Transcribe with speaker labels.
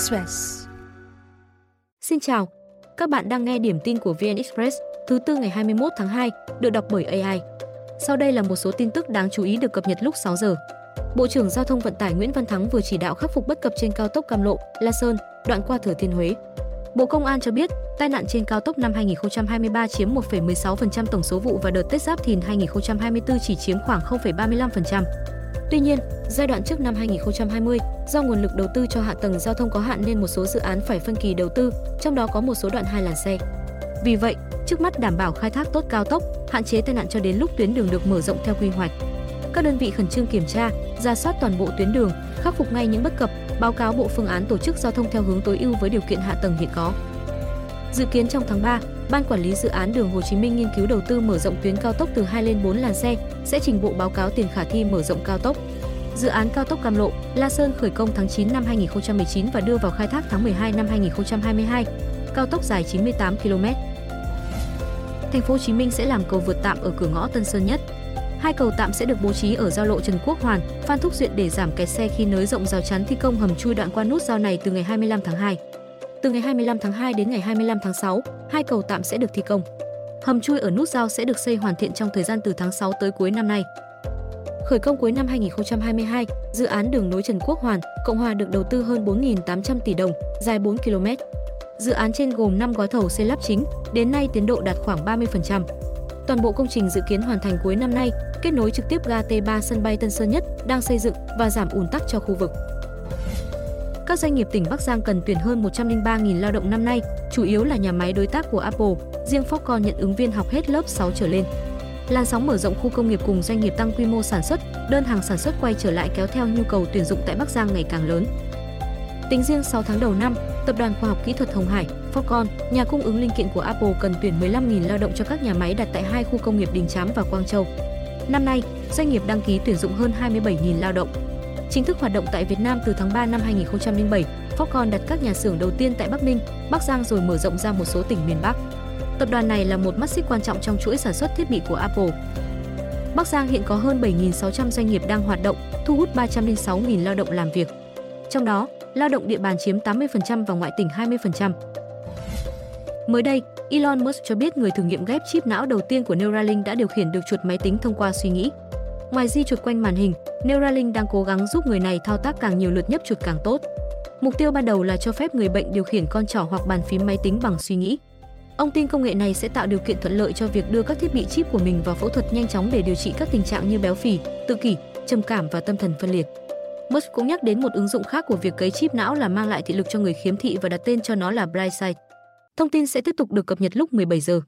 Speaker 1: Express. Xin chào, các bạn đang nghe điểm tin của VN Express thứ tư ngày 21 tháng 2, được đọc bởi AI. Sau đây là một số tin tức đáng chú ý được cập nhật lúc 6 giờ. Bộ trưởng Giao thông Vận tải Nguyễn Văn Thắng vừa chỉ đạo khắc phục bất cập trên cao tốc Cam Lộ, La Sơn, đoạn qua Thừa Thiên Huế. Bộ Công an cho biết, tai nạn trên cao tốc năm 2023 chiếm 1,16% tổng số vụ và đợt Tết Giáp Thìn 2024 chỉ chiếm khoảng 0,35%. Tuy nhiên, giai đoạn trước năm 2020, do nguồn lực đầu tư cho hạ tầng giao thông có hạn nên một số dự án phải phân kỳ đầu tư, trong đó có một số đoạn hai làn xe. Vì vậy, trước mắt đảm bảo khai thác tốt cao tốc, hạn chế tai nạn cho đến lúc tuyến đường được mở rộng theo quy hoạch. Các đơn vị khẩn trương kiểm tra, ra soát toàn bộ tuyến đường, khắc phục ngay những bất cập, báo cáo bộ phương án tổ chức giao thông theo hướng tối ưu với điều kiện hạ tầng hiện có. Dự kiến trong tháng 3, Ban quản lý dự án đường Hồ Chí Minh nghiên cứu đầu tư mở rộng tuyến cao tốc từ 2 lên 4 làn xe, sẽ trình bộ báo cáo tiền khả thi mở rộng cao tốc. Dự án cao tốc Cam Lộ, La Sơn khởi công tháng 9 năm 2019 và đưa vào khai thác tháng 12 năm 2022. Cao tốc dài 98 km. Thành phố Hồ Chí Minh sẽ làm cầu vượt tạm ở cửa ngõ Tân Sơn Nhất. Hai cầu tạm sẽ được bố trí ở giao lộ Trần Quốc Hoàn, Phan Thúc Duyện để giảm kẹt xe khi nới rộng rào chắn thi công hầm chui đoạn qua nút giao này từ ngày 25 tháng 2. Từ ngày 25 tháng 2 đến ngày 25 tháng 6, hai cầu tạm sẽ được thi công. Hầm chui ở nút giao sẽ được xây hoàn thiện trong thời gian từ tháng 6 tới cuối năm nay. Khởi công cuối năm 2022, dự án đường nối Trần Quốc Hoàn, Cộng hòa được đầu tư hơn 4.800 tỷ đồng, dài 4 km. Dự án trên gồm 5 gói thầu xây lắp chính, đến nay tiến độ đạt khoảng 30%. Toàn bộ công trình dự kiến hoàn thành cuối năm nay, kết nối trực tiếp ga T3 sân bay Tân Sơn Nhất đang xây dựng và giảm ùn tắc cho khu vực. Các doanh nghiệp tỉnh Bắc Giang cần tuyển hơn 103.000 lao động năm nay, chủ yếu là nhà máy đối tác của Apple, riêng Foxconn nhận ứng viên học hết lớp 6 trở lên. Làn sóng mở rộng khu công nghiệp cùng doanh nghiệp tăng quy mô sản xuất, đơn hàng sản xuất quay trở lại kéo theo nhu cầu tuyển dụng tại Bắc Giang ngày càng lớn. Tính riêng 6 tháng đầu năm, Tập đoàn Khoa học Kỹ thuật Hồng Hải, Foxconn, nhà cung ứng linh kiện của Apple cần tuyển 15.000 lao động cho các nhà máy đặt tại hai khu công nghiệp Đình Chám và Quang Châu. Năm nay, doanh nghiệp đăng ký tuyển dụng hơn 27.000 lao động. Chính thức hoạt động tại Việt Nam từ tháng 3 năm 2007, Foxconn đặt các nhà xưởng đầu tiên tại Bắc Ninh, Bắc Giang rồi mở rộng ra một số tỉnh miền Bắc. Tập đoàn này là một mắt xích quan trọng trong chuỗi sản xuất thiết bị của Apple. Bắc Giang hiện có hơn 7.600 doanh nghiệp đang hoạt động, thu hút 306.000 lao động làm việc. Trong đó, lao động địa bàn chiếm 80% và ngoại tỉnh 20%. Mới đây, Elon Musk cho biết người thử nghiệm ghép chip não đầu tiên của Neuralink đã điều khiển được chuột máy tính thông qua suy nghĩ. Ngoài di chuột quanh màn hình, Neuralink đang cố gắng giúp người này thao tác càng nhiều lượt nhấp chuột càng tốt. Mục tiêu ban đầu là cho phép người bệnh điều khiển con trỏ hoặc bàn phím máy tính bằng suy nghĩ. Ông tin công nghệ này sẽ tạo điều kiện thuận lợi cho việc đưa các thiết bị chip của mình vào phẫu thuật nhanh chóng để điều trị các tình trạng như béo phì, tự kỷ, trầm cảm và tâm thần phân liệt. Musk cũng nhắc đến một ứng dụng khác của việc cấy chip não là mang lại thị lực cho người khiếm thị và đặt tên cho nó là Brightsight. Thông tin sẽ tiếp tục được cập nhật lúc 17 giờ.